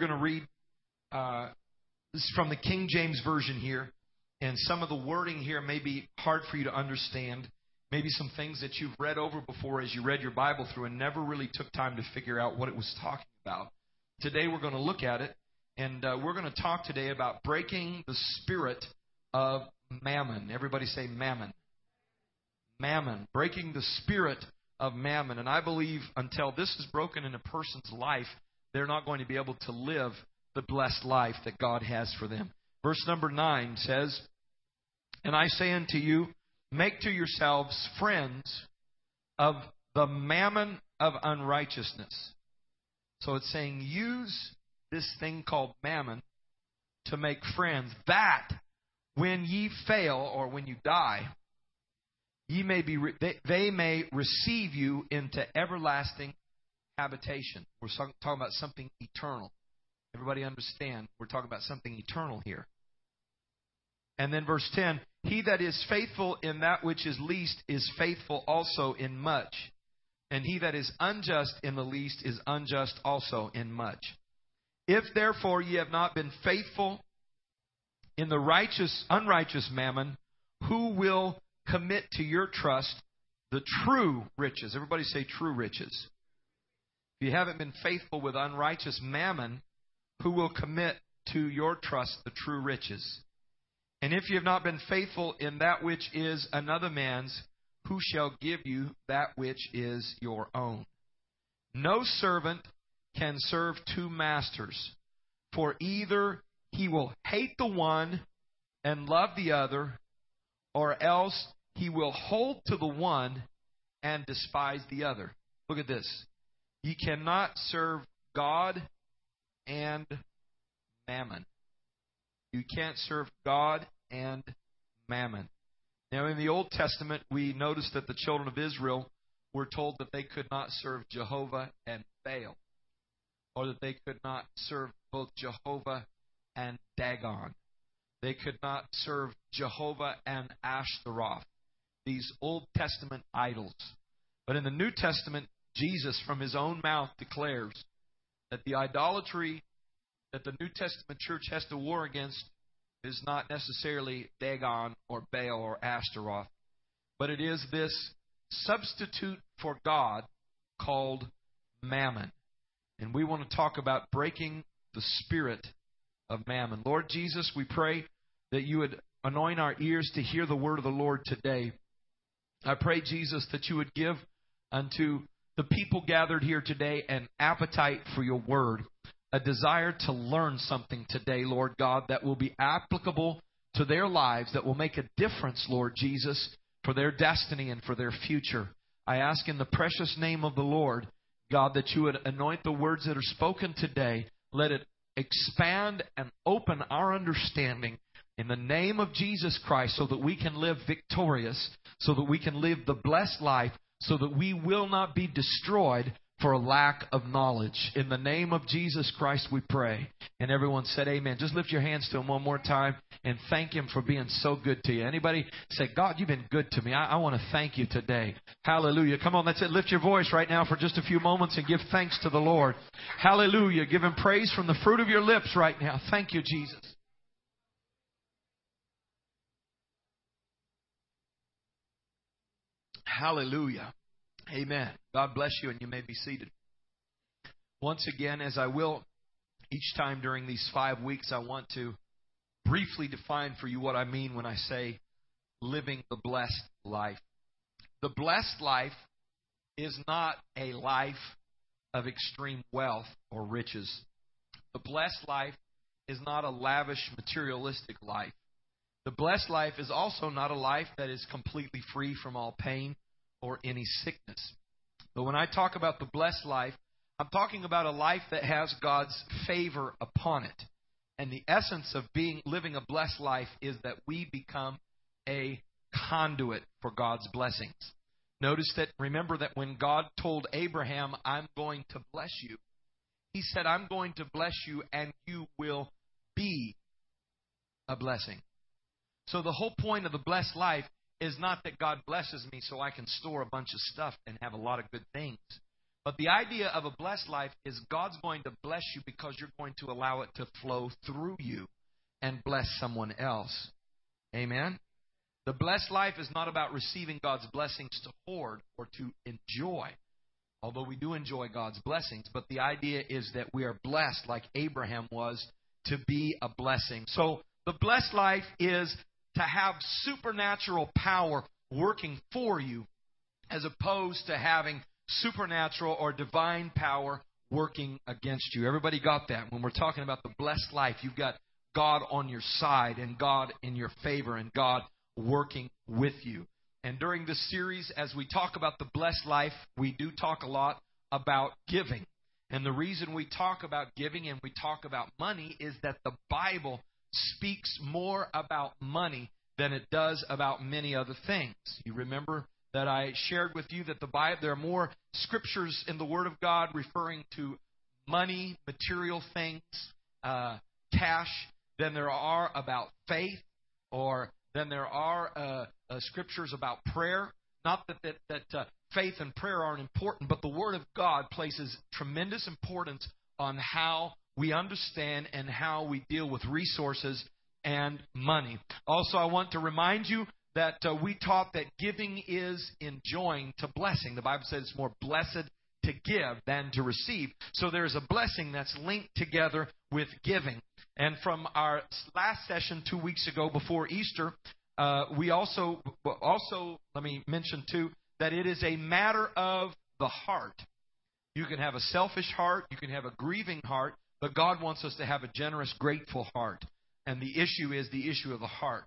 We're going to read uh, from the King James Version here, and some of the wording here may be hard for you to understand. Maybe some things that you've read over before as you read your Bible through and never really took time to figure out what it was talking about. Today we're going to look at it, and uh, we're going to talk today about breaking the spirit of mammon. Everybody say mammon. Mammon. Breaking the spirit of mammon. And I believe until this is broken in a person's life, they're not going to be able to live the blessed life that God has for them. Verse number 9 says, And I say unto you, make to yourselves friends of the mammon of unrighteousness. So it's saying, use this thing called mammon to make friends, that when ye fail or when you die, ye may be they, they may receive you into everlasting habitation. We're talking about something eternal. Everybody understand? We're talking about something eternal here. And then verse 10 He that is faithful in that which is least is faithful also in much. And he that is unjust in the least is unjust also in much. If therefore ye have not been faithful in the righteous, unrighteous mammon, who will commit to your trust the true riches? Everybody say true riches. If you haven't been faithful with unrighteous mammon, who will commit to your trust the true riches? And if you have not been faithful in that which is another man's, who shall give you that which is your own? No servant can serve two masters, for either he will hate the one and love the other, or else he will hold to the one and despise the other. Look at this. You cannot serve God and mammon. You can't serve God and mammon. Now, in the Old Testament, we notice that the children of Israel were told that they could not serve Jehovah and Baal, or that they could not serve both Jehovah and Dagon. They could not serve Jehovah and Ashtaroth, these Old Testament idols. But in the New Testament, Jesus, from his own mouth, declares that the idolatry that the New Testament church has to war against is not necessarily Dagon or Baal or Ashtaroth, but it is this substitute for God called mammon. And we want to talk about breaking the spirit of mammon. Lord Jesus, we pray that you would anoint our ears to hear the word of the Lord today. I pray, Jesus, that you would give unto the people gathered here today an appetite for your word a desire to learn something today, Lord God, that will be applicable to their lives, that will make a difference, Lord Jesus, for their destiny and for their future. I ask in the precious name of the Lord, God, that you would anoint the words that are spoken today. Let it expand and open our understanding in the name of Jesus Christ so that we can live victorious, so that we can live the blessed life, so that we will not be destroyed for a lack of knowledge. In the name of Jesus Christ, we pray. And everyone said, Amen. Just lift your hands to Him one more time and thank Him for being so good to you. Anybody say, God, you've been good to me. I, I want to thank you today. Hallelujah. Come on, that's it. Lift your voice right now for just a few moments and give thanks to the Lord. Hallelujah. Give Him praise from the fruit of your lips right now. Thank you, Jesus. Hallelujah. Amen. God bless you, and you may be seated. Once again, as I will each time during these five weeks, I want to briefly define for you what I mean when I say living the blessed life. The blessed life is not a life of extreme wealth or riches. The blessed life is not a lavish materialistic life. The blessed life is also not a life that is completely free from all pain or any sickness. But when I talk about the blessed life, I'm talking about a life that has God's favor upon it. And the essence of being living a blessed life is that we become a conduit for God's blessings. Notice that remember that when God told Abraham, I'm going to bless you, he said, I'm going to bless you and you will be a blessing. So the whole point of the blessed life is not that God blesses me so I can store a bunch of stuff and have a lot of good things. But the idea of a blessed life is God's going to bless you because you're going to allow it to flow through you and bless someone else. Amen? The blessed life is not about receiving God's blessings to hoard or to enjoy, although we do enjoy God's blessings, but the idea is that we are blessed like Abraham was to be a blessing. So the blessed life is to have supernatural power working for you as opposed to having supernatural or divine power working against you. Everybody got that? When we're talking about the blessed life, you've got God on your side and God in your favor and God working with you. And during this series, as we talk about the blessed life, we do talk a lot about giving. And the reason we talk about giving and we talk about money is that the Bible speaks more about money than it does about many other things. You remember that I shared with you that the Bible there are more scriptures in the Word of God referring to money, material things, uh, cash than there are about faith or than there are uh, uh, scriptures about prayer. Not that that, that uh, faith and prayer aren't important, but the Word of God places tremendous importance on how we understand and how we deal with resources and money. Also, I want to remind you that uh, we taught that giving is enjoying to blessing. The Bible says it's more blessed to give than to receive. So there's a blessing that's linked together with giving. And from our last session two weeks ago before Easter, uh, we also also let me mention too that it is a matter of the heart. You can have a selfish heart, you can have a grieving heart, but God wants us to have a generous, grateful heart. And the issue is the issue of the heart.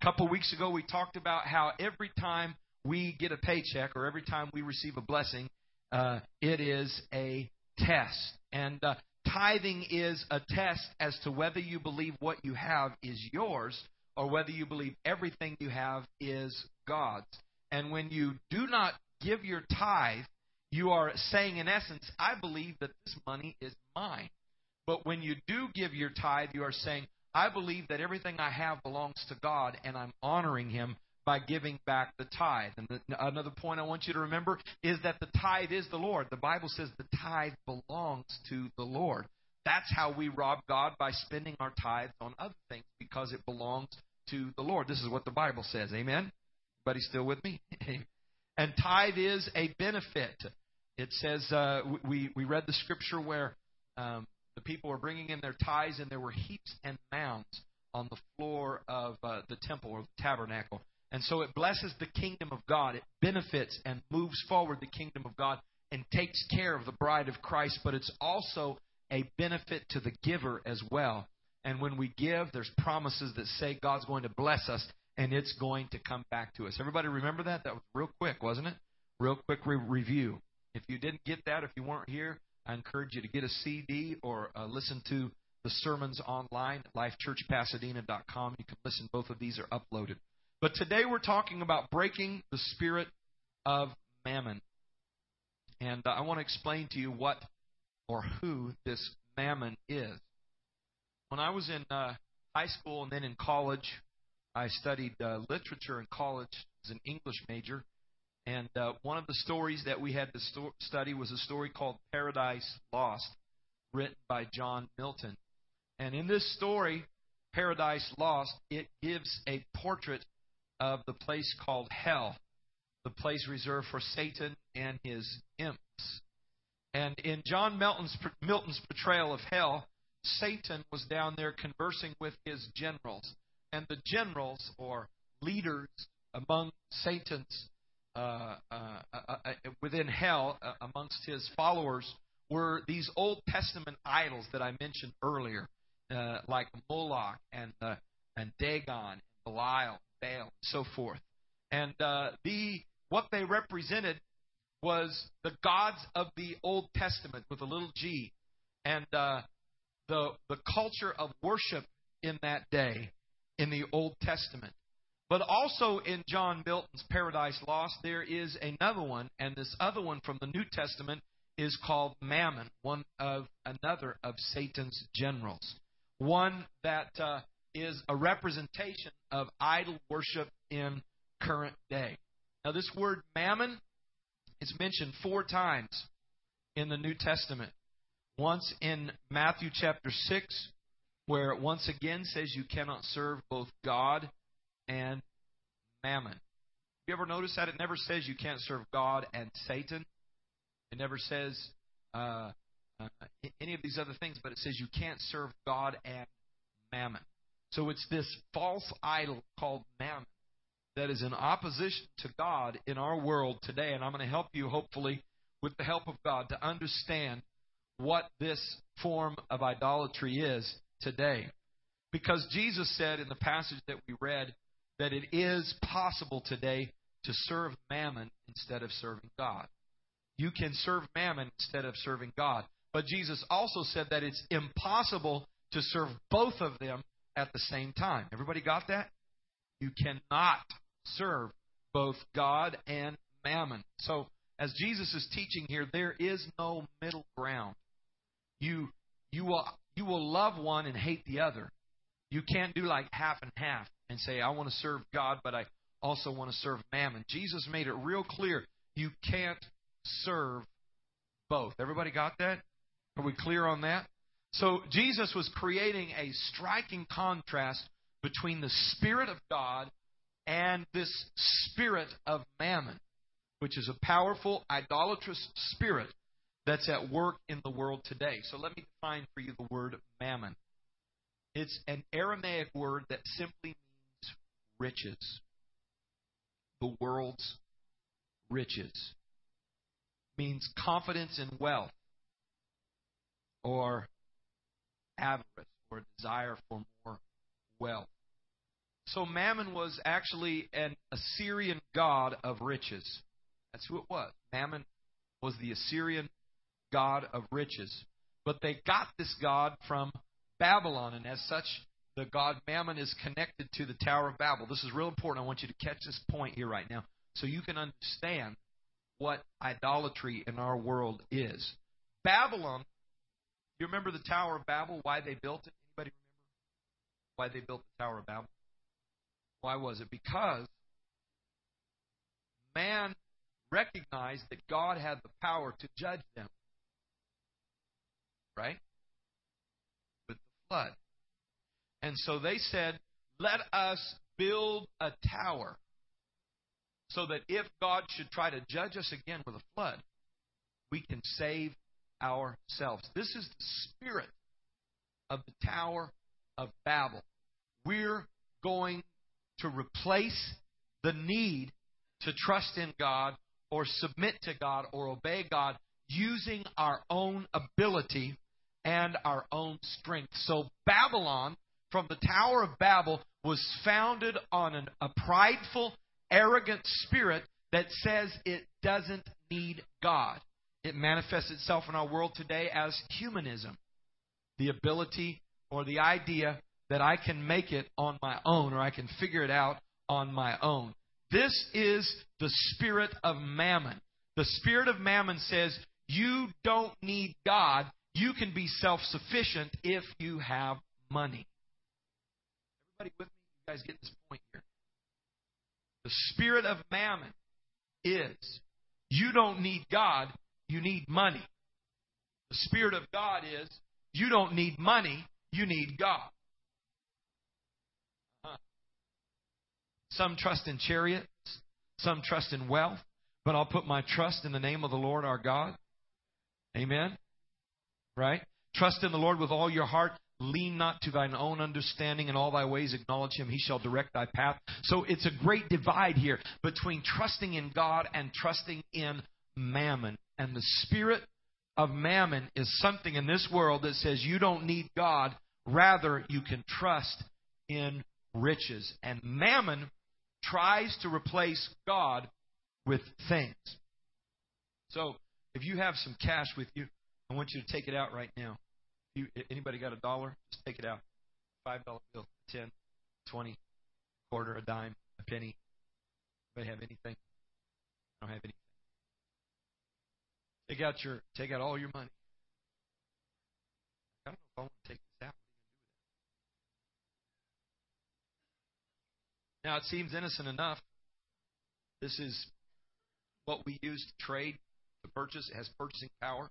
A couple of weeks ago, we talked about how every time we get a paycheck or every time we receive a blessing, uh, it is a test. And uh, tithing is a test as to whether you believe what you have is yours or whether you believe everything you have is God's. And when you do not give your tithe, you are saying, in essence, I believe that this money is mine. But when you do give your tithe, you are saying, I believe that everything I have belongs to God and I'm honoring Him by giving back the tithe. And the, another point I want you to remember is that the tithe is the Lord. The Bible says the tithe belongs to the Lord. That's how we rob God by spending our tithes on other things because it belongs to the Lord. This is what the Bible says. Amen? Everybody still with me? and tithe is a benefit. It says, uh, we, we read the scripture where um, people were bringing in their tithes and there were heaps and mounds on the floor of uh, the temple or the tabernacle. And so it blesses the kingdom of God. It benefits and moves forward the kingdom of God and takes care of the bride of Christ, but it's also a benefit to the giver as well. And when we give, there's promises that say God's going to bless us and it's going to come back to us. Everybody remember that? That was real quick, wasn't it? Real quick re- review. If you didn't get that, if you weren't here, I encourage you to get a CD or uh, listen to the sermons online at lifechurchpasadena.com. You can listen. Both of these are uploaded. But today we're talking about breaking the spirit of mammon. And uh, I want to explain to you what or who this mammon is. When I was in uh, high school and then in college, I studied uh, literature in college as an English major. And uh, one of the stories that we had to sto- study was a story called Paradise Lost, written by John Milton. And in this story, Paradise Lost, it gives a portrait of the place called hell, the place reserved for Satan and his imps. And in John Milton's, Milton's portrayal of hell, Satan was down there conversing with his generals. And the generals, or leaders among Satan's, uh, uh, uh, uh within hell, amongst his followers, were these Old Testament idols that I mentioned earlier, like Moloch and, and Dagon, Belial, Baal, and so forth. And the what they represented was the gods of the Old Testament with a little g, and uh, the the culture of worship in that day in the Old Testament. But also in John Milton's Paradise Lost, there is another one, and this other one from the New Testament is called Mammon, one of another of Satan's generals, one that uh, is a representation of idol worship in current day. Now, this word mammon is mentioned four times in the New Testament. Once in Matthew chapter 6, where it once again says you cannot serve both God and mammon. You ever notice that? It never says you can't serve God and Satan. It never says uh, uh, any of these other things, but it says you can't serve God and mammon. So it's this false idol called mammon that is in opposition to God in our world today. And I'm going to help you, hopefully, with the help of God, to understand what this form of idolatry is today. Because Jesus said in the passage that we read that it is possible today to serve mammon instead of serving God. You can serve mammon instead of serving God. But Jesus also said that it's impossible to serve both of them at the same time. Everybody got that? You cannot serve both God and mammon. So, as Jesus is teaching here, there is no middle ground. You you will you will love one and hate the other. You can't do like half and half and say I want to serve God, but I also want to serve mammon. Jesus made it real clear you can't serve both. Everybody got that? Are we clear on that? So Jesus was creating a striking contrast between the Spirit of God and this spirit of mammon, which is a powerful, idolatrous spirit that's at work in the world today. So let me define for you the word mammon. It's an Aramaic word that simply riches. The world's riches. Means confidence in wealth or avarice or desire for more wealth. So Mammon was actually an Assyrian god of riches. That's who it was. Mammon was the Assyrian god of riches. But they got this god from Babylon, and as such, the god Mammon is connected to the Tower of Babel. This is real important. I want you to catch this point here right now so you can understand what idolatry in our world is. Babylon, you remember the Tower of Babel, why they built it? Anybody remember why they built the Tower of Babel? Why was it? Because man recognized that God had the power to judge them. Right? With the flood. And so they said, let us build a tower so that if God should try to judge us again with a flood, we can save ourselves. This is the spirit of the Tower of Babel. We're going to replace the need to trust in God or submit to God or obey God using our own ability and our own strength. So Babylon, from the Tower of Babel, was founded on an, a prideful, arrogant spirit that says it doesn't need God. It manifests itself in our world today as humanism the ability or the idea that I can make it on my own or I can figure it out on my own. This is the spirit of mammon. The spirit of mammon says you don't need God. You can be self sufficient if you have money. Everybody with me? You guys get this point here. The spirit of mammon is you don't need God, you need money. The spirit of God is you don't need money, you need God. Uh-huh. Some trust in chariots, some trust in wealth, but I'll put my trust in the name of the Lord our God. Amen. Right? Trust in the Lord with all your heart. Lean not to thine own understanding. In all thy ways acknowledge him. He shall direct thy path. So it's a great divide here between trusting in God and trusting in mammon. And the spirit of mammon is something in this world that says you don't need God. Rather, you can trust in riches. And mammon tries to replace God with things. So, if you have some cash with you, I want you to take it out right now. You, anybody got a dollar? Just take it out. Five dollar bill, ten, twenty, quarter, a dime, a penny. Anybody have anything? I don't have anything. Take out your, take out all your money. I don't know if I want to take this out. Now, it seems innocent enough. This is what we use to trade, to purchase. It has purchasing power.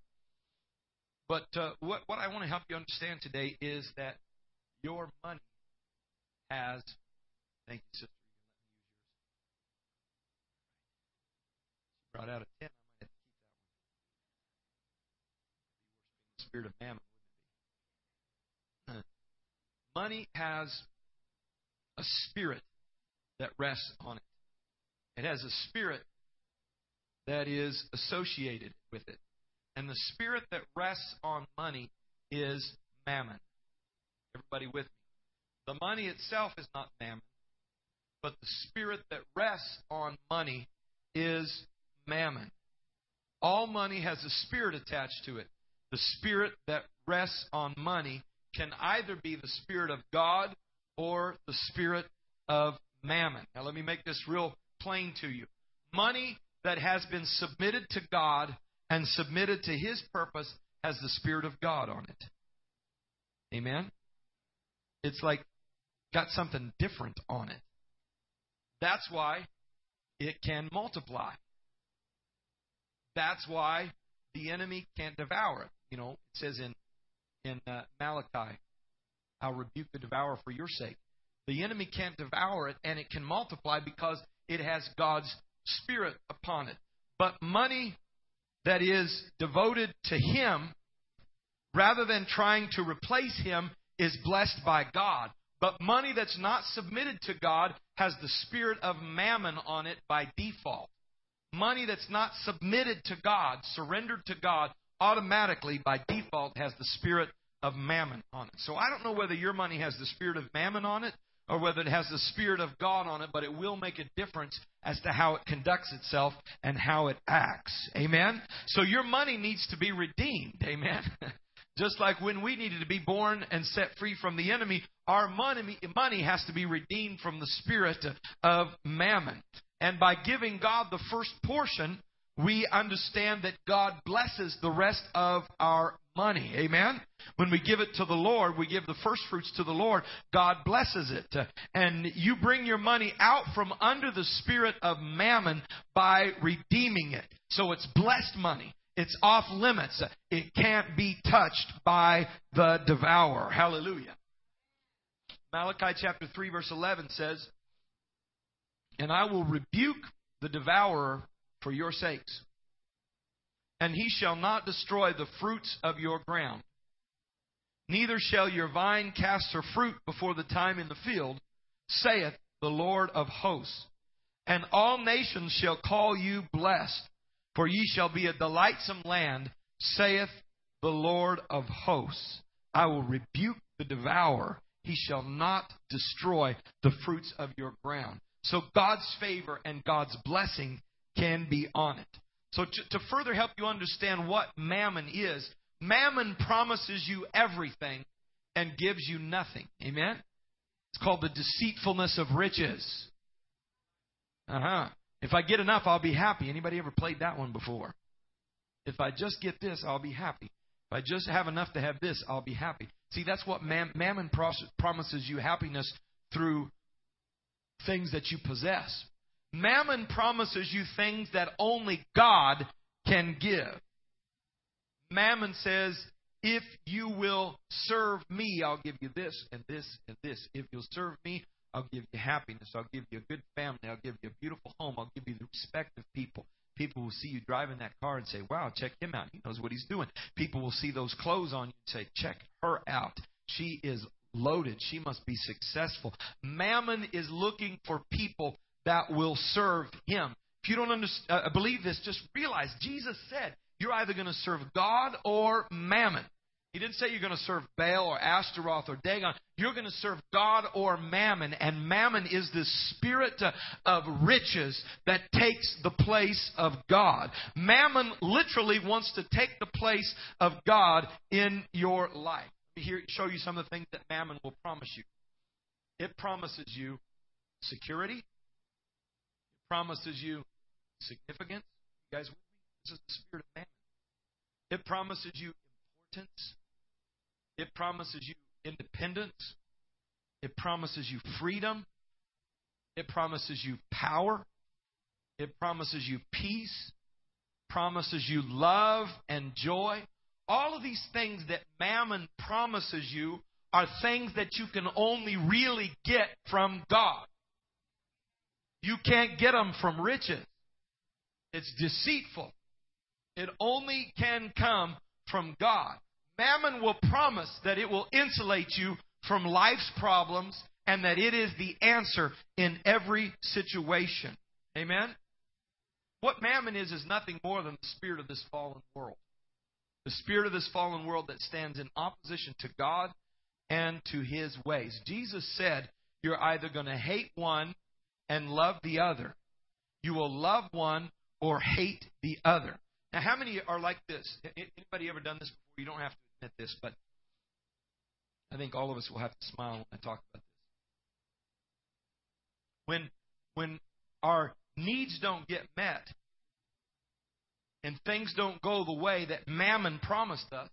But uh, what, what I want to help you understand today is that your money has. Thank you, sister. You let me use yours. She brought out a 10. I might have to keep that one. The spirit of mammon, wouldn't it be? Money has a spirit that rests on it. It has a spirit that is associated with it. And the spirit that rests on money is mammon. Everybody with me? The money itself is not mammon, but the spirit that rests on money is mammon. All money has a spirit attached to it. The spirit that rests on money can either be the spirit of God or the spirit of mammon. Now, let me make this real plain to you. Money that has been submitted to God and submitted to His purpose has the Spirit of God on it. Amen? It's like got something different on it. That's why it can multiply. That's why the enemy can't devour it. You know, it says in in uh, Malachi, "I'll rebuke the devourer for your sake." The enemy can't devour it, and it can multiply because it has God's spirit upon it. But money that is devoted to Him, rather than trying to replace Him, is blessed by God. But money that's not submitted to God has the spirit of mammon on it by default. Money that's not submitted to God, surrendered to God, automatically by default has the spirit of mammon on it. So I don't know whether your money has the spirit of mammon on it or whether it has the Spirit of God on it, but it will make a difference as to how it conducts itself and how it acts. Amen? So your money needs to be redeemed. Amen? Just like when we needed to be born and set free from the enemy, our money, money has to be redeemed from the spirit of mammon. And by giving God the first portion, we understand that God blesses the rest of our money. Amen? When we give it to the Lord, we give the first fruits to the Lord, God blesses it. And you bring your money out from under the spirit of mammon by redeeming it. So it's blessed money. It's off limits. It can't be touched by the devourer. Hallelujah. Malachi chapter 3 verse 11 says, And I will rebuke the devourer for your sakes and he shall not destroy the fruits of your ground. Neither shall your vine cast her fruit before the time in the field, saith the Lord of hosts. And all nations shall call you blessed, for ye shall be a delightsome land, saith the Lord of hosts. I will rebuke the devourer. He shall not destroy the fruits of your ground. So God's favor and God's blessing can be on it. So, to, to further help you understand what mammon is, mammon promises you everything and gives you nothing. Amen? It's called the deceitfulness of riches. Uh huh. If I get enough, I'll be happy. Anybody ever played that one before? If I just get this, I'll be happy. If I just have enough to have this, I'll be happy. See, that's what mammon promises you happiness through things that you possess. Mammon promises you things that only God can give. Mammon says, if you will serve me, I'll give you this and this and this. If you'll serve me, I'll give you happiness. I'll give you a good family. I'll give you a beautiful home. I'll give you the respect of people. People will see you driving that car and say, wow, check him out. He knows what he's doing. People will see those clothes on you and say, check her out. She is loaded. She must be successful. Mammon is looking for people that will serve him. If you don't understand, uh, believe this, just realize Jesus said you're either going to serve God or mammon. He didn't say you're going to serve Baal or Ashtaroth or Dagon. You're going to serve God or mammon. And mammon is the spirit uh, of riches that takes the place of God. Mammon literally wants to take the place of God in your life. Here, show you some of the things that mammon will promise you. It promises you security, promises you significance. You guys? This is the spirit of man. It promises you importance. It promises you independence. It promises you freedom. It promises you power. It promises you peace. Promises you love and joy. all of these things that mammon promises you are things that you can only really get from God. You can't get them from riches. It's deceitful. It only can come from God. Mammon will promise that it will insulate you from life's problems and that it is the answer in every situation. Amen? What mammon is, is nothing more than the spirit of this fallen world. The spirit of this fallen world that stands in opposition to God and to his ways. Jesus said, You're either going to hate one and love the other. You will love one or hate the other. Now, how many are like this? Anybody ever done this before? You don't have to admit this, but I think all of us will have to smile when I talk about this. When when our needs don't get met and things don't go the way that Mammon promised us,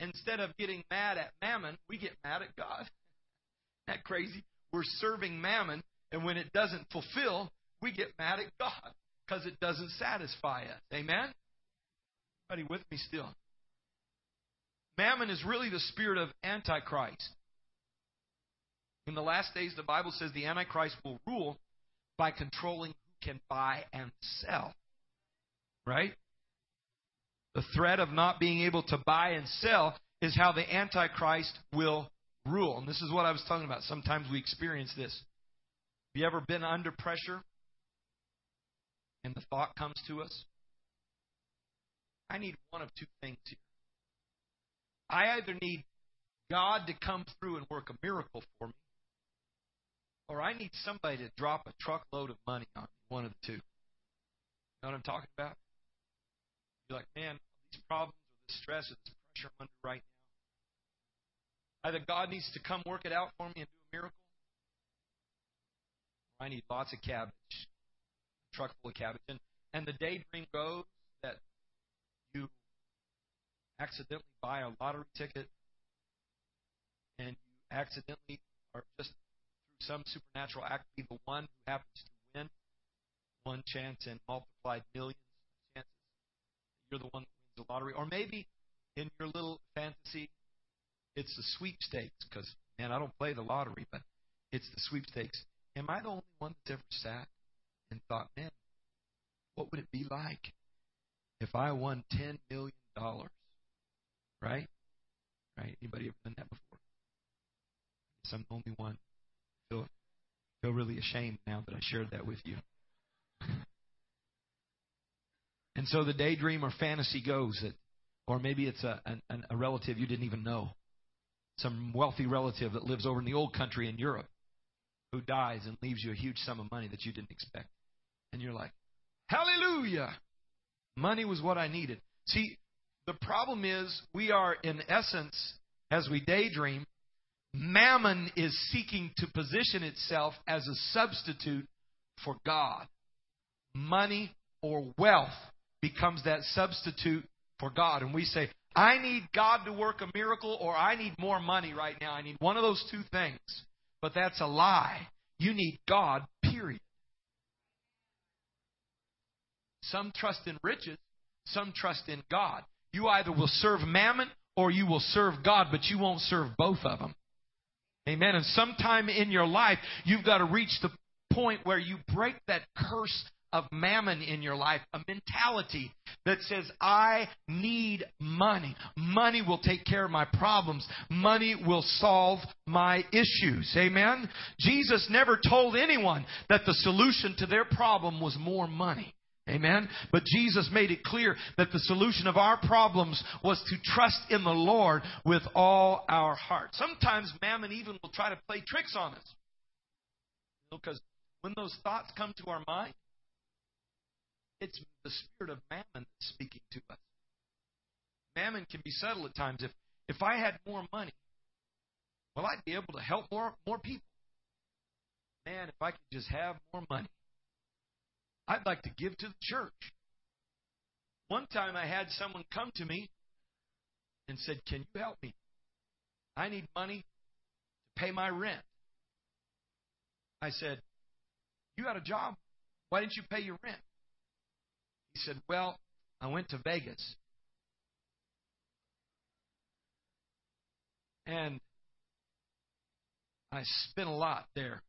instead of getting mad at Mammon, we get mad at God. Isn't that crazy? We're serving Mammon, and when it doesn't fulfill, we get mad at God because it doesn't satisfy us. Amen? Anybody with me still? Mammon is really the spirit of Antichrist. In the last days, the Bible says the Antichrist will rule by controlling who can buy and sell. Right? The threat of not being able to buy and sell is how the Antichrist will rule. And this is what I was talking about. Sometimes we experience this. You ever been under pressure and the thought comes to us? I need one of two things here. I either need God to come through and work a miracle for me, or I need somebody to drop a truckload of money on me. One of the two. You know what I'm talking about? You're like, man, these problems or this stress or this pressure I'm under right now. Either God needs to come work it out for me and do a miracle, I need lots of cabbage, a truck full of cabbage. And, and the daydream goes that you accidentally buy a lottery ticket and you accidentally are just through some supernatural act be the one who happens to win one chance in multiplied millions of chances. You're the one that wins the lottery. Or maybe in your little fantasy it's the sweepstakes because man i don't play the lottery but it's the sweepstakes am i the only one that's ever sat and thought man what would it be like if i won ten million dollars Right? Right? Anybody ever done that before? I I'm the only one. I feel, feel really ashamed now that I shared that with you. And so the daydream or fantasy goes that, or maybe it's a, a, a relative you didn't even know, some wealthy relative that lives over in the old country in Europe, who dies and leaves you a huge sum of money that you didn't expect, and you're like, Hallelujah! Money was what I needed. See, the problem is, we are, in essence, as we daydream, mammon is seeking to position itself as a substitute for God. Money or wealth becomes that substitute for God. And we say, I need God to work a miracle or I need more money right now. I need one of those two things. But that's a lie. You need God, period. Some trust in riches, some trust in God. You either will serve mammon or you will serve God, but you won't serve both of them. Amen. And sometime in your life, you've got to reach the point where you break that curse of mammon in your life, a mentality that says, I need money. Money will take care of my problems. Money will solve my issues. Amen? Jesus never told anyone that the solution to their problem was more money. Amen. But Jesus made it clear that the solution of our problems was to trust in the Lord with all our heart. Sometimes mammon even will try to play tricks on us. Because when those thoughts come to our mind, it's the spirit of mammon that's speaking to us. Mammon can be subtle at times. If if I had more money, well, I'd be able to help more more people. Man, if I could just have more money. I'd like to give to the church. One time I had someone come to me and said, Can you help me? I need money to pay my rent. I said, You got a job. Why didn't you pay your rent? He said, Well, I went to Vegas And I spent a lot there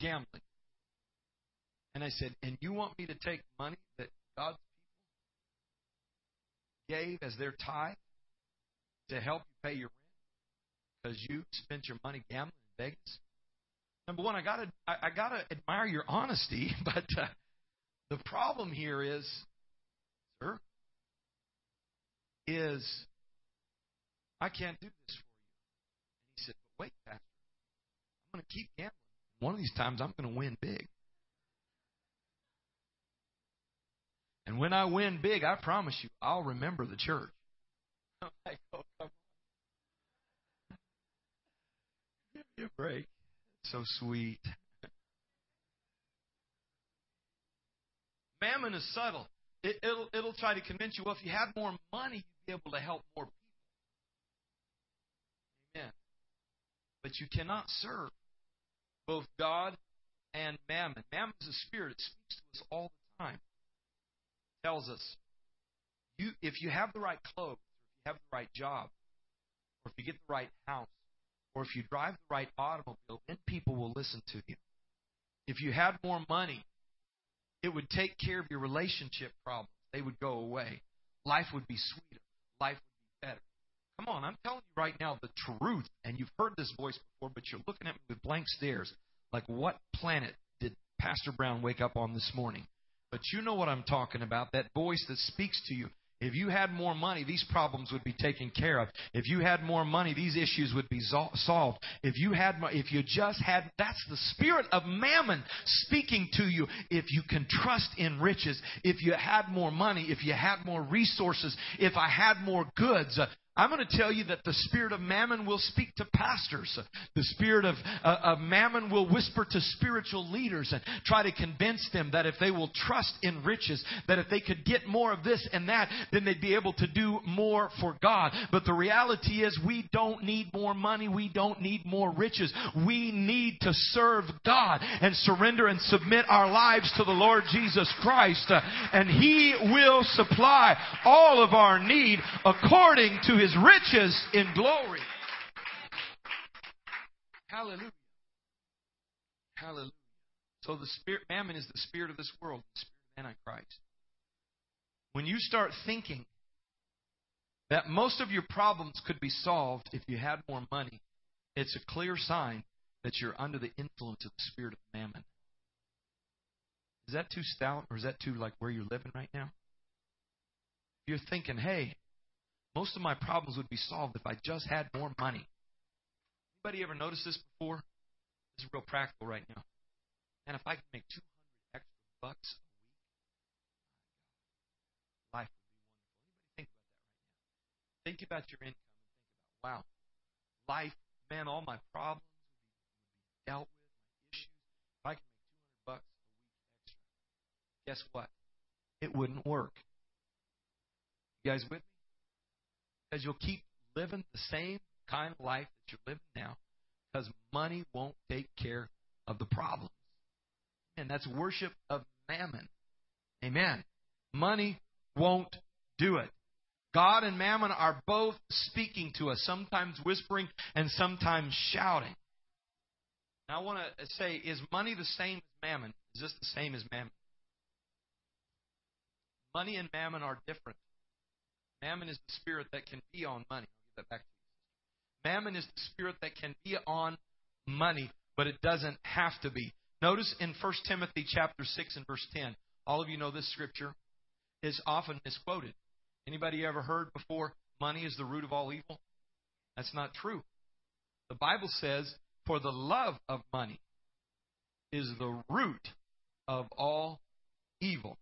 gambling. And I said, And you want me to take money that God's people gave as their tithe to help you pay your rent because you spent your money gambling in Vegas? Number one, I gotta I, I gotta admire your honesty, but uh, the problem here is, sir, is I can't do this for you. And he said, But wait, Pastor, I'm going to keep gambling. One of these times I'm going to win big. And when I win big, I promise you, I'll remember the church. I'm like, oh, come on. Give me a break. So sweet. Mammon is subtle. It, will it'll try to convince you, well, if you had more money, you'd be able to help more people. Amen. But you cannot serve both God and mammon. Mammon is a spirit. It speaks to us all the time. It tells us, you if you have the right clothes, or if you have the right job, or if you get the right house, or if you drive the right automobile, then people will listen to you. If you had more money, it would take care of your relationship problems. They would go away. Life would be sweeter. Life would be better. Come on, I'm telling you right now the truth. And you've heard this voice before, but you're looking at me with blank stares. Like, what planet did Pastor Brown wake up on this morning? But you know what I'm talking about. That voice that speaks to you. If you had more money, these problems would be taken care of. If you had more money, these issues would be solved. If you had, if you just had, that's the spirit of mammon speaking to you. If you can trust in riches, if you had more money, if you had more resources, if I had more goods, uh, I'm going to tell you that the spirit of mammon will speak to pastors. The spirit of, uh, of mammon will whisper to spiritual leaders and try to convince them that if they will trust in riches, that if they could get more of this and that, then they'd be able to do more for God. But the reality is we don't need more money. We don't need more riches. We need to serve God and surrender and submit our lives to the Lord Jesus Christ. and He will supply all of our need according to His his riches in glory. Hallelujah. Hallelujah. So the spirit mammon is the spirit of this world, the spirit of Antichrist. When you start thinking that most of your problems could be solved if you had more money, it's a clear sign that you're under the influence of the spirit of mammon. Is that too stout or is that too like where you're living right now? You're thinking, hey, most of my problems would be solved if I just had more money. Anybody ever noticed this before? This is real practical right now. And if I could make 200 extra bucks a week, life would be wonderful. Anybody think about that right now? Think about your income and think about, wow, life, man, all my problems would be dealt with, my issues. If I could make 200 bucks a week extra, guess what? It wouldn't work. You guys with me? Because you'll keep living the same kind of life that you're living now because money won't take care of the problems. And that's worship of mammon. Amen. Money won't do it. God and mammon are both speaking to us, sometimes whispering and sometimes shouting. Now, I want to say, is money the same as mammon? Is this the same as mammon? Money and mammon are different. Mammon is the spirit that can be on money. I'll give that back to you. Mammon is the spirit that can be on money, but it doesn't have to be. Notice in 1 Timothy chapter 6 and verse 10, all of you know this scripture is often misquoted. Anybody ever heard before money is the root of all evil? That's not true. The Bible says, for the love of money is the root of all evil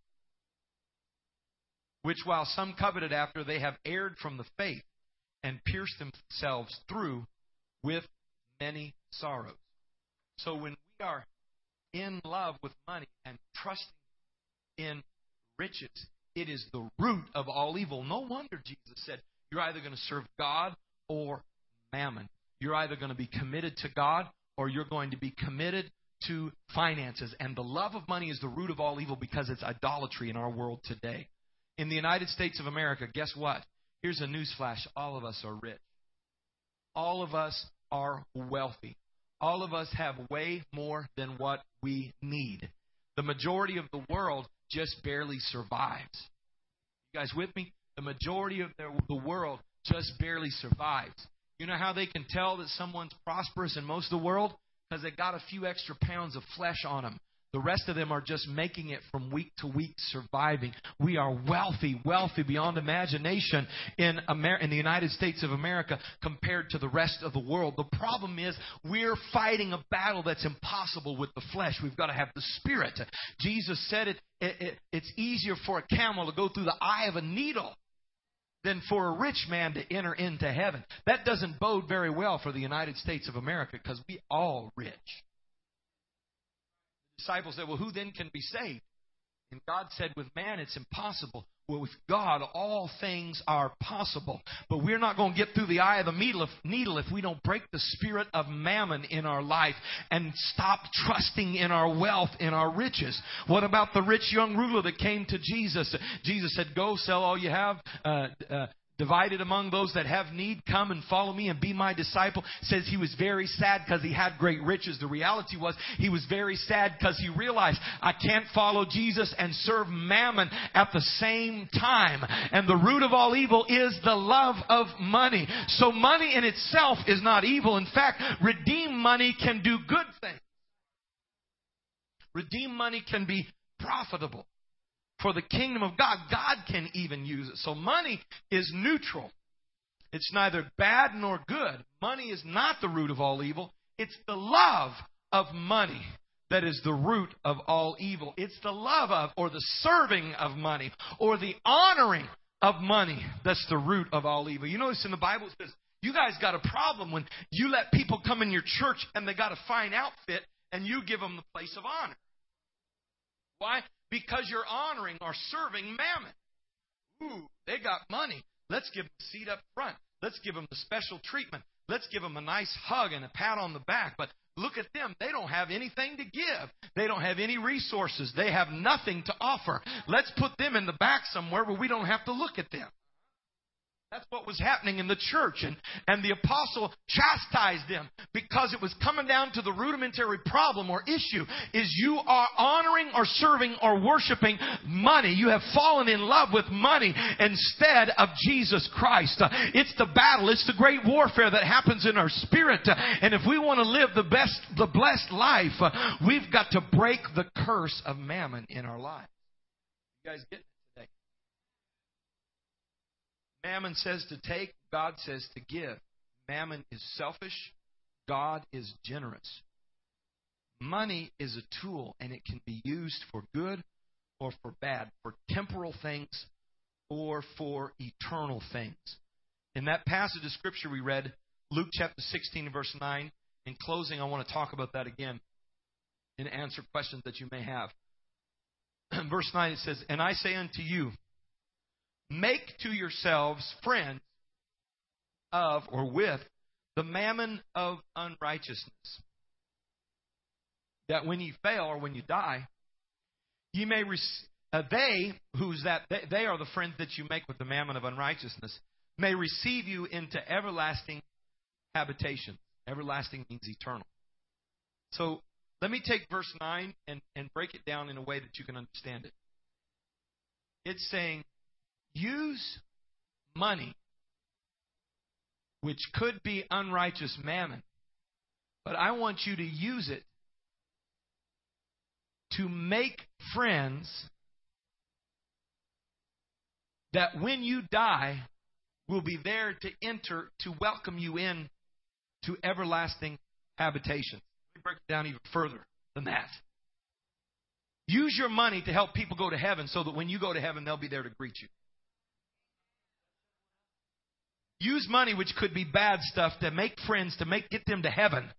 which while some coveted after, they have erred from the faith and pierced themselves through with many sorrows. So when we are in love with money and trusting in riches, it is the root of all evil. No wonder Jesus said, You're either going to serve God or mammon. You're either going to be committed to God or you're going to be committed to finances. And the love of money is the root of all evil because it's idolatry in our world today. In the United States of America, guess what? Here's a newsflash all of us are rich. all of us are wealthy. All of us have way more than what we need. The majority of the world just barely survives. You guys with me? The majority of the world just barely survives. You know how they can tell that someone's prosperous in most of the world? Because they got a few extra pounds of flesh on them. The rest of them are just making it from week to week, surviving. We are wealthy, wealthy beyond imagination in, Amer- in the United States of America compared to the rest of the world. The problem is we're fighting a battle that's impossible with the flesh. We've got to have the spirit. Jesus said it, it, it it's easier for a camel to go through the eye of a needle than for a rich man to enter into heaven. That doesn't bode very well for the United States of America because we all rich disciples said, Well, who then can be saved? And God said, With man, it's impossible. Well, with God, all things are possible. But we're not going to get through the eye of the needle if, we don't break the spirit of mammon in our life and stop trusting in our wealth, in our riches. What about the rich young ruler that came to Jesus? Jesus said, Go sell all you have. Uh, uh, divided among those that have need come and follow me and be my disciple says he was very sad because he had great riches. The reality was he was very sad because he realized i can't follow jesus and serve mammon at the same time. And the root of all evil is the love of money. So money in itself is not evil. In fact redeemed money can do good things. Redeemed money can be profitable for the kingdom of God. God can even use it. So money is neutral. It's neither bad nor good. Money is not the root of all evil. It's the love of money that is the root of all evil. It's the love of, or the serving of money, or the honoring of money that's the root of all evil. You notice in the Bible it says, you guys got a problem when you let people come in your church and they got a fine outfit and you give them the place of honor. Why? Because you're honoring or serving mammon. Ooh, they got money. Let's give them a seat up front. Let's give them the special treatment. Let's give them a nice hug and a pat on the back. But look at them. They don't have anything to give. They don't have any resources. They have nothing to offer. Let's put them in the back somewhere where we don't have to look at them. That's what was happening in the church. And, and the apostle chastised them because it was coming down to the rudimentary problem or issue is you are honoring or serving or worshiping money. You have fallen in love with money instead of Jesus Christ. It's the battle. It's the great warfare that happens in our spirit. And if we want to live the best, the blessed life, we've got to break the curse of mammon in our lives. You guys get Mammon says to take, God says to give. Mammon is selfish, God is generous. Money is a tool and it can be used for good or for bad, for temporal things or for eternal things. In that passage of Scripture we read, Luke chapter 16 verse 9, in closing, I want to talk about that again and answer questions that you may have. verse 9 it says, And I say unto you, Make to yourselves friends of or with the mammon of unrighteousness. That when ye fail or when you die, ye may receive. Uh, they, who's that? They, they are the friends that you make with the mammon of unrighteousness, may receive you into everlasting habitation. Everlasting means eternal. So let me take verse 9 and, and break it down in a way that you can understand it. It's saying, use money, which could be unrighteous mammon, but I want you to use it to make friends that when you die will be there to enter to welcome you in to everlasting habitation. Let me break it down even further than that. Use your money to help people go to heaven so that when you go to heaven, they'll be there to greet you. Use money, which could be bad stuff, to make friends, to make get them to heaven.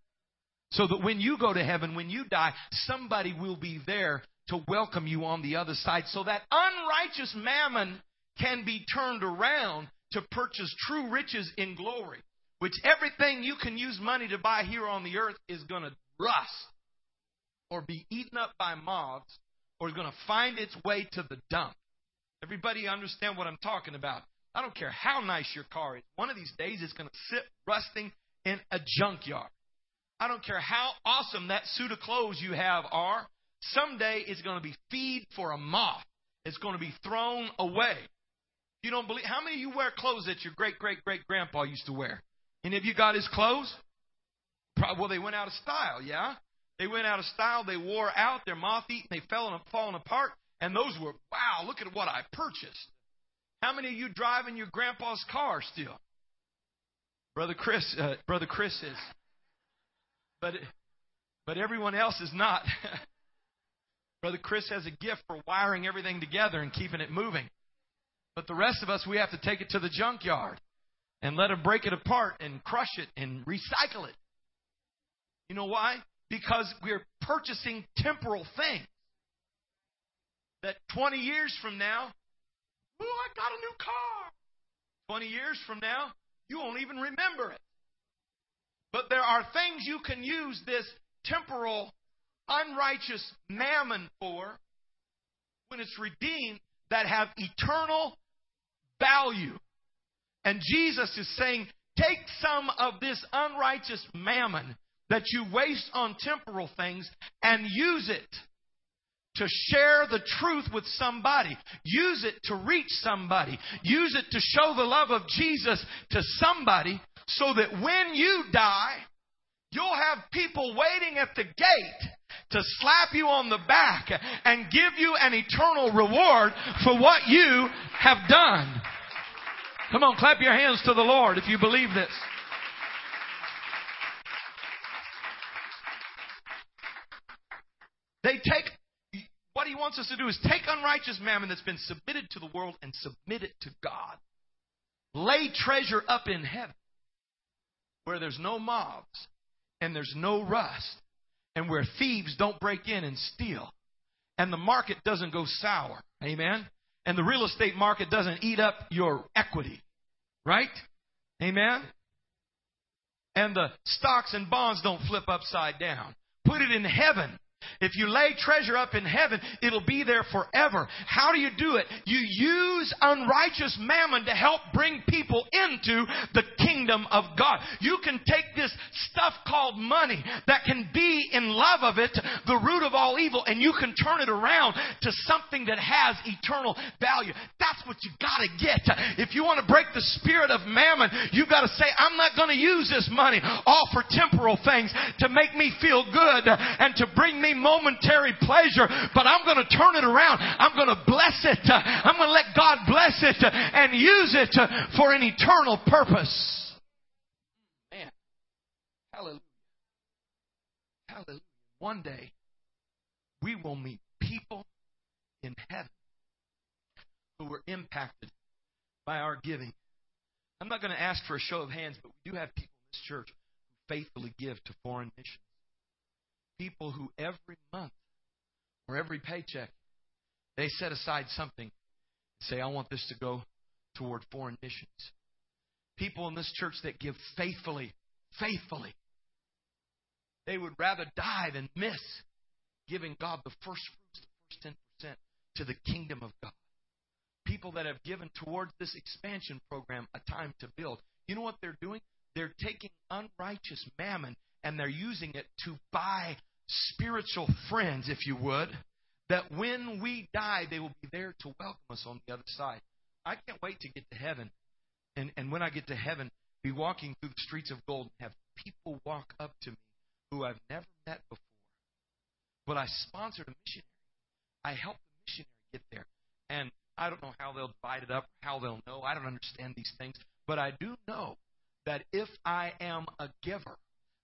So that when you go to heaven, when you die, somebody will be there to welcome you on the other side. So that unrighteous mammon can be turned around to purchase true riches in glory. Which everything you can use money to buy here on the earth is going to rust or be eaten up by moths or is going to find its way to the dump. Everybody understand what I'm talking about? I don't care how nice your car is. One of these days it's going to sit rusting in a junkyard. I don't care how awesome that suit of clothes you have are. Someday it's going to be feed for a moth. It's going to be thrown away. You don't believe? How many of you wear clothes that your great great great grandpa used to wear? Any of you got his clothes? Well, they went out of style, yeah. They went out of style. They wore out. They're moth eaten. They fell and falling apart. And those were wow. Look at what I purchased. How many of you driving your grandpa's car still? Brother Chris, uh, Brother Chris is. But but everyone else is not. Brother Chris has a gift for wiring everything together and keeping it moving. But the rest of us, we have to take it to the junkyard and let them break it apart and crush it and recycle it. You know why? Because we're purchasing temporal things. That 20 years from now, I got a new car. 20 years from now, you won't even remember it. But there are things you can use this temporal, unrighteous mammon for when it's redeemed that have eternal value. And Jesus is saying, take some of this unrighteous mammon that you waste on temporal things and use it to share the truth with somebody. Use it to reach somebody. Use it to show the love of Jesus to somebody so that when you die, you'll have people waiting at the gate to slap you on the back and give you an eternal reward for what you have done. Come on, clap your hands to the Lord if you believe this. They take what he wants us to do is take unrighteous mammon that's been submitted to the world and submit it to God. Lay treasure up in heaven where there's no moths and there's no rust and where thieves don't break in and steal and the market doesn't go sour. Amen. And the real estate market doesn't eat up your equity. Right? Amen. And the stocks and bonds don't flip upside down. Put it in heaven if you lay treasure up in heaven, it'll be there forever. How do you do it? You use unrighteous mammon to help bring people into the kingdom of God. You can take this stuff called money that can be in love of it, the root of all evil, and you can turn it around to something that has eternal value. That's what you gotta get. If you want to break the spirit of mammon, you've gotta say, I'm not gonna use this money all for temporal things to make me feel good and to bring me momentary pleasure, but I'm going to turn it around. I'm going to bless it. I'm going to let God bless it and use it for an eternal purpose. Man. Hallelujah. Hallelujah. One day, we will meet people in heaven who were impacted by our giving. I'm not going to ask for a show of hands, but we do have people in this church who faithfully give to foreign missions people who every month or every paycheck they set aside something say i want this to go toward foreign missions. People in this church that give faithfully faithfully they would rather die than miss giving god the first fruits the first 10% to the kingdom of god. People that have given towards this expansion program a time to build. You know what they're doing? They're taking unrighteous mammon and they're using it to buy spiritual friends, if you would, that when we die, they will be there to welcome us on the other side. I can't wait to get to heaven. And, and when I get to heaven, be walking through the streets of gold and have people walk up to me who I've never met before. But I sponsored a missionary. I helped the missionary get there. And I don't know how they'll divide it up, how they'll know. I don't understand these things. But I do know that if I am a giver,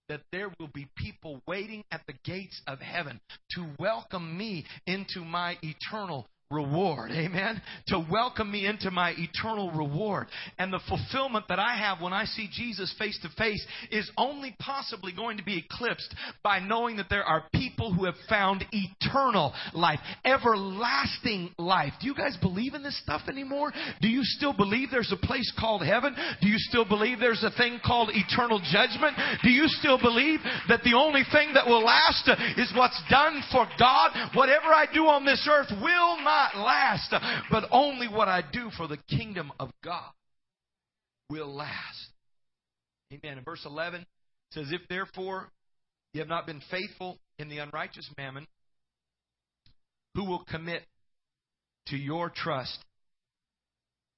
that there will be people waiting at the gates of heaven to welcome me into my eternal reward. Amen. To welcome me into my eternal reward. And the fulfillment that I have when I see Jesus face to face is only possibly going to be eclipsed by knowing that there are people who have found eternal life, everlasting life. Do you guys believe in this stuff anymore? Do you still believe there's a place called heaven? Do you still believe there's a thing called eternal judgment? Do you still believe that the only thing that will last is what's done for God? Whatever I do on this earth will not not last, but only what I do for the kingdom of God will last. Amen. In verse 11, says, If therefore you have not been faithful in the unrighteous mammon, who will commit to your trust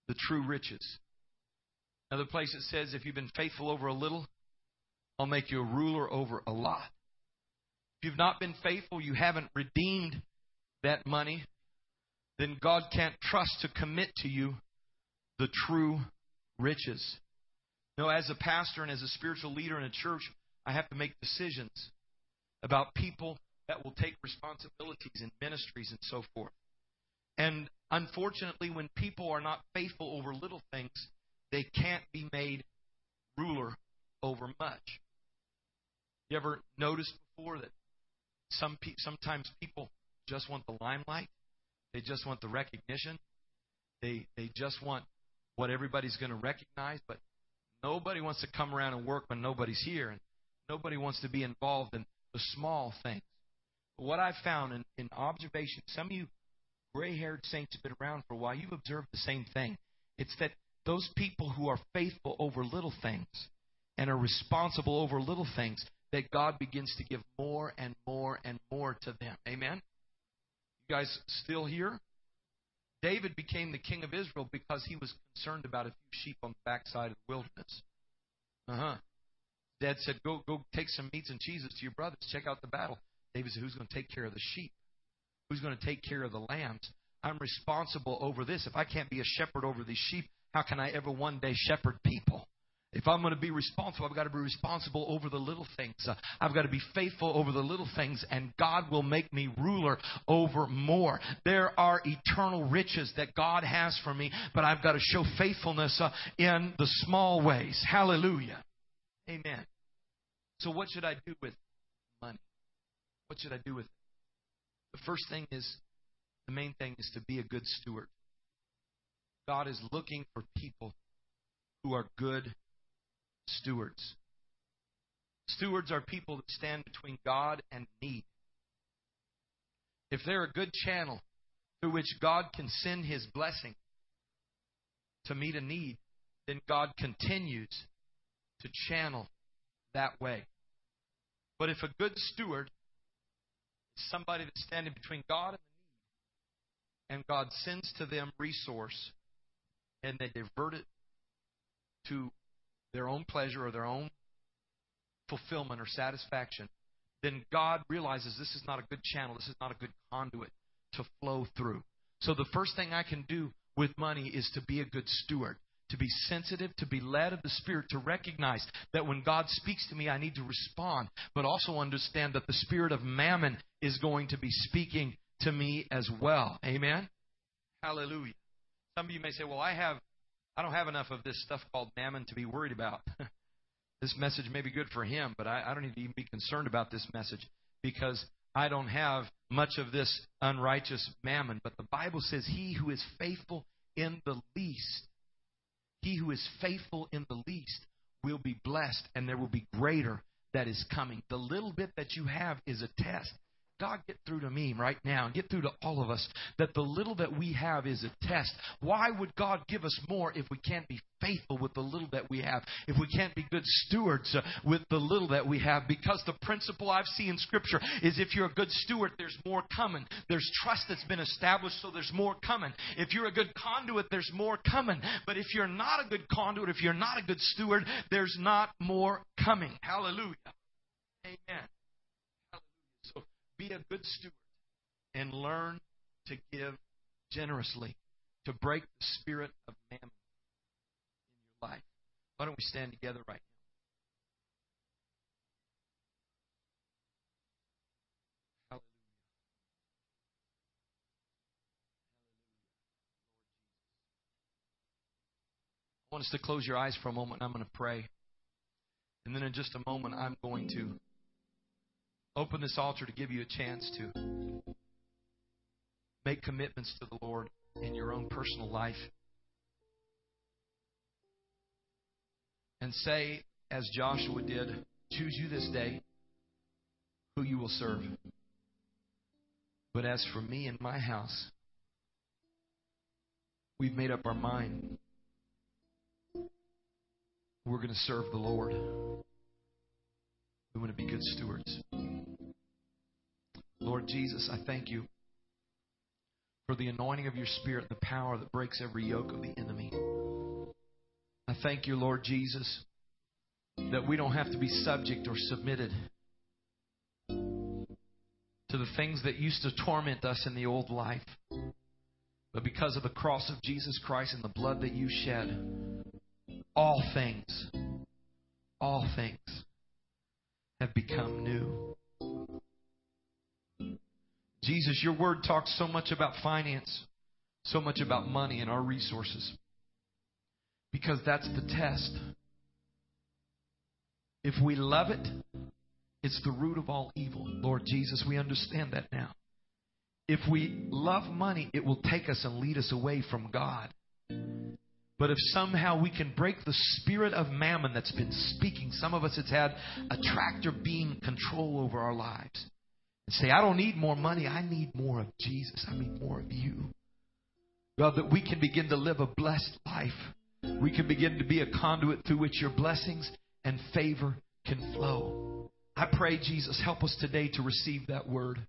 the true riches? Another place it says, If you've been faithful over a little, I'll make you a ruler over a lot. If you've not been faithful, you haven't redeemed that money, then God can't trust to commit to you the true riches. No, as a pastor and as a spiritual leader in a church, I have to make decisions about people that will take responsibilities in ministries and so forth. And unfortunately, when people are not faithful over little things, they can't be made ruler over much. You ever noticed before that some pe- sometimes people just want the limelight, they just want the recognition, they they just want what everybody's going to recognize, but nobody wants to come around and work when nobody's here, and nobody wants to be involved in the small things. But what I've found in, in observation, some of you gray-haired saints have been around for a while. You've observed the same thing. It's that those people who are faithful over little things and are responsible over little things, that God begins to give more and more and more to them. Amen? Guys still here? David became the king of Israel because he was concerned about a few sheep on the backside of the wilderness. Uh huh. Dad said, "Go, go, take some meats and cheeses to your brothers. Check out the battle." David said, "Who's going to take care of the sheep? Who's going to take care of the lambs? I'm responsible over this. If I can't be a shepherd over these sheep, how can I ever one day shepherd people?" If I'm going to be responsible, I've got to be responsible over the little things. I've got to be faithful over the little things, and God will make me ruler over more. There are eternal riches that God has for me, but I've got to show faithfulness uh, in the small ways. Hallelujah. Amen. So, what should I do with money? What should I do with it? The first thing is, the main thing is to be a good steward. God is looking for people who are good stewards. Stewards are people that stand between God and need. If they're a good channel through which God can send His blessing to meet a need, then God continues to channel that way. But if a good steward is somebody that's standing between God and the need, and God sends to them resource, and they divert it to their own pleasure or their own fulfillment or satisfaction, then God realizes this is not a good channel, this is not a good conduit to flow through. So the first thing I can do with money is to be a good steward, to be sensitive, to be led of the Spirit, to recognize that when God speaks to me, I need to respond, but also understand that the spirit of mammon is going to be speaking to me as well. Amen? Hallelujah. Some of you may say, well, I have I don't have enough of this stuff called mammon to be worried about. this message may be good for him, but I, I don't need to even be concerned about this message because I don't have much of this unrighteous mammon. But the Bible says, He who is faithful in the least, he who is faithful in the least will be blessed, and there will be greater that is coming. The little bit that you have is a test. God, get through to me right now and get through to all of us that the little that we have is a test. Why would God give us more if we can't be faithful with the little that we have? If we can't be good stewards uh, with the little that we have? Because the principle I've seen in Scripture is if you're a good steward, there's more coming. There's trust that's been established, so there's more coming. If you're a good conduit, there's more coming. But if you're not a good conduit, if you're not a good steward, there's not more coming. Hallelujah. Amen be a good steward and learn to give generously, to break the spirit of mammon in your life. Why don't we stand together right now? Hallelujah. I want us to close your eyes for a moment. I'm going to pray. And then in just a moment, I'm going to open this altar to give you a chance to make commitments to the Lord in your own personal life. And say, as Joshua did, choose you this day who you will serve. But as for me and my house, we've made up our mind We're going to serve the Lord. We want to be good stewards. Lord Jesus, I thank you for the anointing of your Spirit, the power that breaks every yoke of the enemy. I thank you, Lord Jesus, that we don't have to be subject or submitted to the things that used to torment us in the old life. But because of the cross of Jesus Christ and the blood that you shed, all things, all things have become new. Jesus, your word talks so much about finance, so much about money and our resources. Because that's the test. If we love it, it's the root of all evil. Lord Jesus, we understand that now. If we love money, it will take us and lead us away from God. But if somehow we can break the spirit of mammon that's been speaking, some of us it's had a tractor beam control over our lives. And say, I don't need more money, I need more of Jesus. I need more of you. God, that we can begin to live a blessed life. We can begin to be a conduit through which your blessings and favor can flow. I pray, Jesus, help us today to receive that word.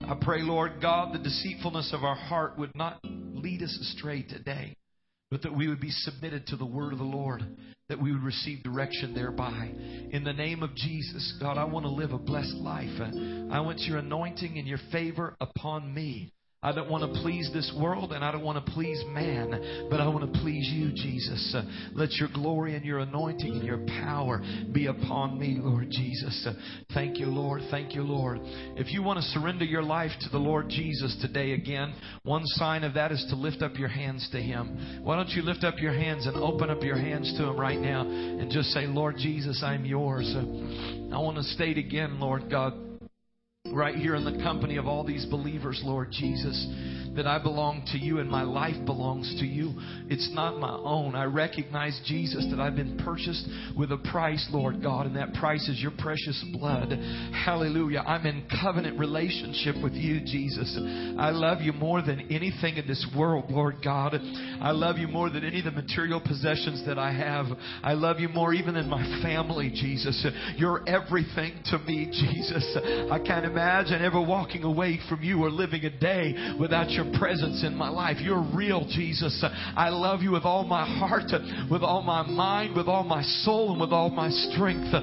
I pray, Lord God, the deceitfulness of our heart would not lead us astray today, but that we would be submitted to the word of the Lord, that we would receive direction thereby. In the name of Jesus, God, I want to live a blessed life. I want your anointing and your favor upon me. I don't want to please this world and I don't want to please man, but I want to please you, Jesus. Uh, let your glory and your anointing and your power be upon me, Lord Jesus. Uh, thank you, Lord. Thank you, Lord. If you want to surrender your life to the Lord Jesus today again, one sign of that is to lift up your hands to Him. Why don't you lift up your hands and open up your hands to Him right now and just say, Lord Jesus, I'm yours. Uh, I want to state again, Lord God right here in the company of all these believers, Lord Jesus that I belong to you and my life belongs to you. It's not my own. I recognize, Jesus, that I've been purchased with a price, Lord God, and that price is your precious blood. Hallelujah. I'm in covenant relationship with you, Jesus. I love you more than anything in this world, Lord God. I love you more than any of the material possessions that I have. I love you more even than my family, Jesus. You're everything to me, Jesus. I can't imagine ever walking away from you or living a day without your your presence in my life. You're real, Jesus. I love you with all my heart, with all my mind, with all my soul, and with all my strength.